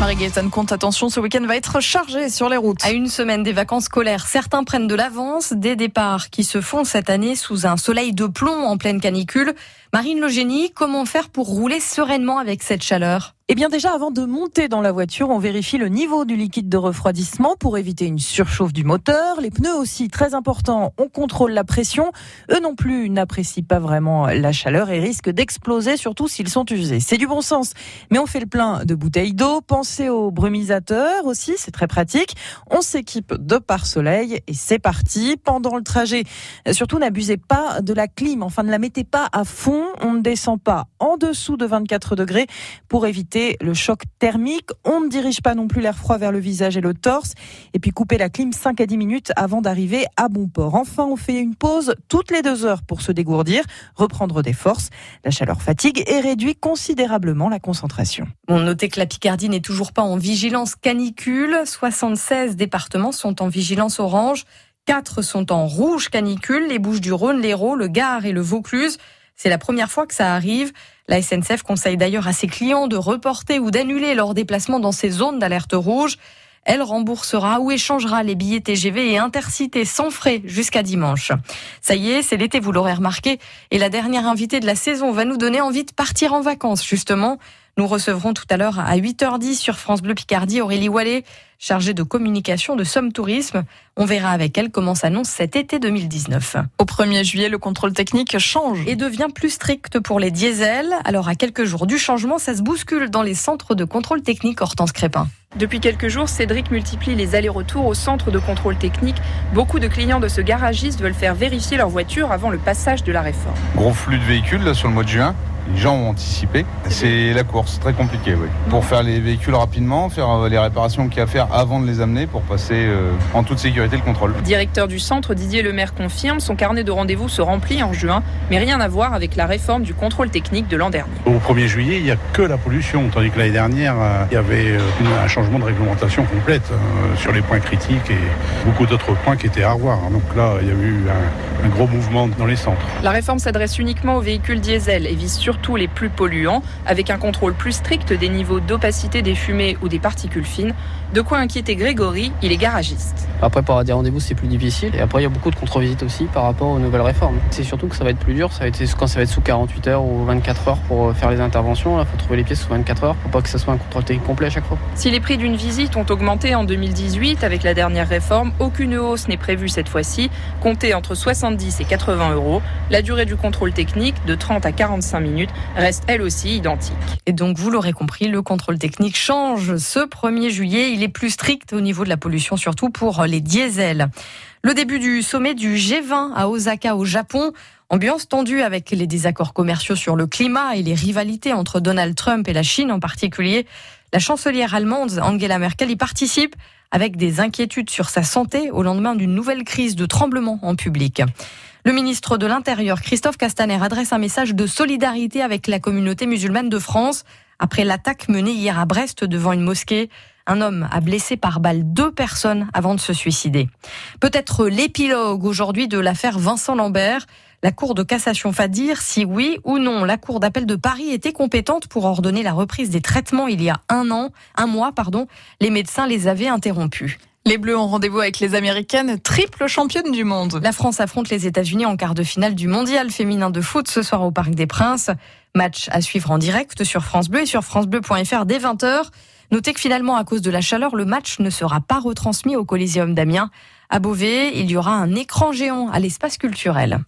Marie-Gaëtane compte attention, ce week-end va être chargé sur les routes. À une semaine des vacances scolaires, certains prennent de l'avance, des départs qui se font cette année sous un soleil de plomb en pleine canicule. Marine Logénie, comment faire pour rouler sereinement avec cette chaleur? Eh bien déjà, avant de monter dans la voiture, on vérifie le niveau du liquide de refroidissement pour éviter une surchauffe du moteur. Les pneus aussi, très important, on contrôle la pression. Eux non plus n'apprécient pas vraiment la chaleur et risquent d'exploser, surtout s'ils sont usés. C'est du bon sens, mais on fait le plein de bouteilles d'eau. Pensez aux brumisateurs aussi, c'est très pratique. On s'équipe de pare-soleil et c'est parti. Pendant le trajet, surtout n'abusez pas de la clim, enfin ne la mettez pas à fond. On ne descend pas en dessous de 24 degrés pour éviter le choc thermique. On ne dirige pas non plus l'air froid vers le visage et le torse. Et puis couper la clim 5 à 10 minutes avant d'arriver à bon port. Enfin, on fait une pause toutes les deux heures pour se dégourdir, reprendre des forces. La chaleur fatigue et réduit considérablement la concentration. On notez que la Picardie n'est toujours pas en vigilance canicule. 76 départements sont en vigilance orange. 4 sont en rouge canicule, les Bouches du Rhône, l'Hérault, le Gard et le Vaucluse. C'est la première fois que ça arrive. La SNCF conseille d'ailleurs à ses clients de reporter ou d'annuler leurs déplacements dans ces zones d'alerte rouge. Elle remboursera ou échangera les billets TGV et intercités sans frais jusqu'à dimanche. Ça y est, c'est l'été, vous l'aurez remarqué, et la dernière invitée de la saison va nous donner envie de partir en vacances, justement. Nous recevrons tout à l'heure à 8h10 sur France Bleu Picardie Aurélie Wallet, chargée de communication de Somme Tourisme. On verra avec elle comment s'annonce cet été 2019. Au 1er juillet, le contrôle technique change. Et devient plus strict pour les diesels. Alors à quelques jours du changement, ça se bouscule dans les centres de contrôle technique Hortense Crépin. Depuis quelques jours, Cédric multiplie les allers-retours au centre de contrôle technique. Beaucoup de clients de ce garagiste veulent faire vérifier leur voiture avant le passage de la réforme. Gros flux de véhicules là, sur le mois de juin. Les gens ont anticipé. C'est la course, très compliqué, oui. Pour faire les véhicules rapidement, faire euh, les réparations qu'il y a à faire avant de les amener pour passer euh, en toute sécurité le contrôle. Directeur du centre, Didier Lemaire confirme, son carnet de rendez-vous se remplit en juin, mais rien à voir avec la réforme du contrôle technique de l'an dernier. Au 1er juillet, il n'y a que la pollution, tandis que l'année dernière, euh, il y avait un changement de réglementation complète sur les points critiques et beaucoup d'autres points qui étaient à revoir. Donc là, il y a eu un, un gros mouvement dans les centres. La réforme s'adresse uniquement aux véhicules diesel et vise surtout tous les plus polluants, avec un contrôle plus strict des niveaux d'opacité des fumées ou des particules fines. De quoi inquiéter Grégory, il est garagiste. Après, pour avoir des rendez-vous, c'est plus difficile. Et après, il y a beaucoup de contre-visites aussi par rapport aux nouvelles réformes. C'est surtout que ça va être plus dur. Ça va être, quand ça va être sous 48 heures ou 24 heures pour euh, faire les interventions. Il faut trouver les pièces sous 24 heures pour pas que ce soit un contrôle technique complet à chaque fois. Si les prix d'une visite ont augmenté en 2018 avec la dernière réforme, aucune hausse n'est prévue cette fois-ci. Comptez entre 70 et 80 euros. La durée du contrôle technique, de 30 à 45 reste elle aussi identique. Et donc, vous l'aurez compris, le contrôle technique change ce 1er juillet. Il est plus strict au niveau de la pollution, surtout pour les diesels. Le début du sommet du G20 à Osaka au Japon. Ambiance tendue avec les désaccords commerciaux sur le climat et les rivalités entre Donald Trump et la Chine en particulier. La chancelière allemande Angela Merkel y participe avec des inquiétudes sur sa santé au lendemain d'une nouvelle crise de tremblement en public. Le ministre de l'Intérieur, Christophe Castaner, adresse un message de solidarité avec la communauté musulmane de France après l'attaque menée hier à Brest devant une mosquée. Un homme a blessé par balle deux personnes avant de se suicider. Peut-être l'épilogue aujourd'hui de l'affaire Vincent Lambert. La Cour de cassation va dire si oui ou non la Cour d'appel de Paris était compétente pour ordonner la reprise des traitements il y a un an, un mois, pardon. Les médecins les avaient interrompus. Les Bleus ont rendez-vous avec les Américaines, triple championne du monde. La France affronte les États-Unis en quart de finale du mondial féminin de foot ce soir au Parc des Princes. Match à suivre en direct sur France Bleu et sur francebleu.fr dès 20h. Notez que finalement, à cause de la chaleur, le match ne sera pas retransmis au Coliseum d'Amiens. À Beauvais, il y aura un écran géant à l'espace culturel.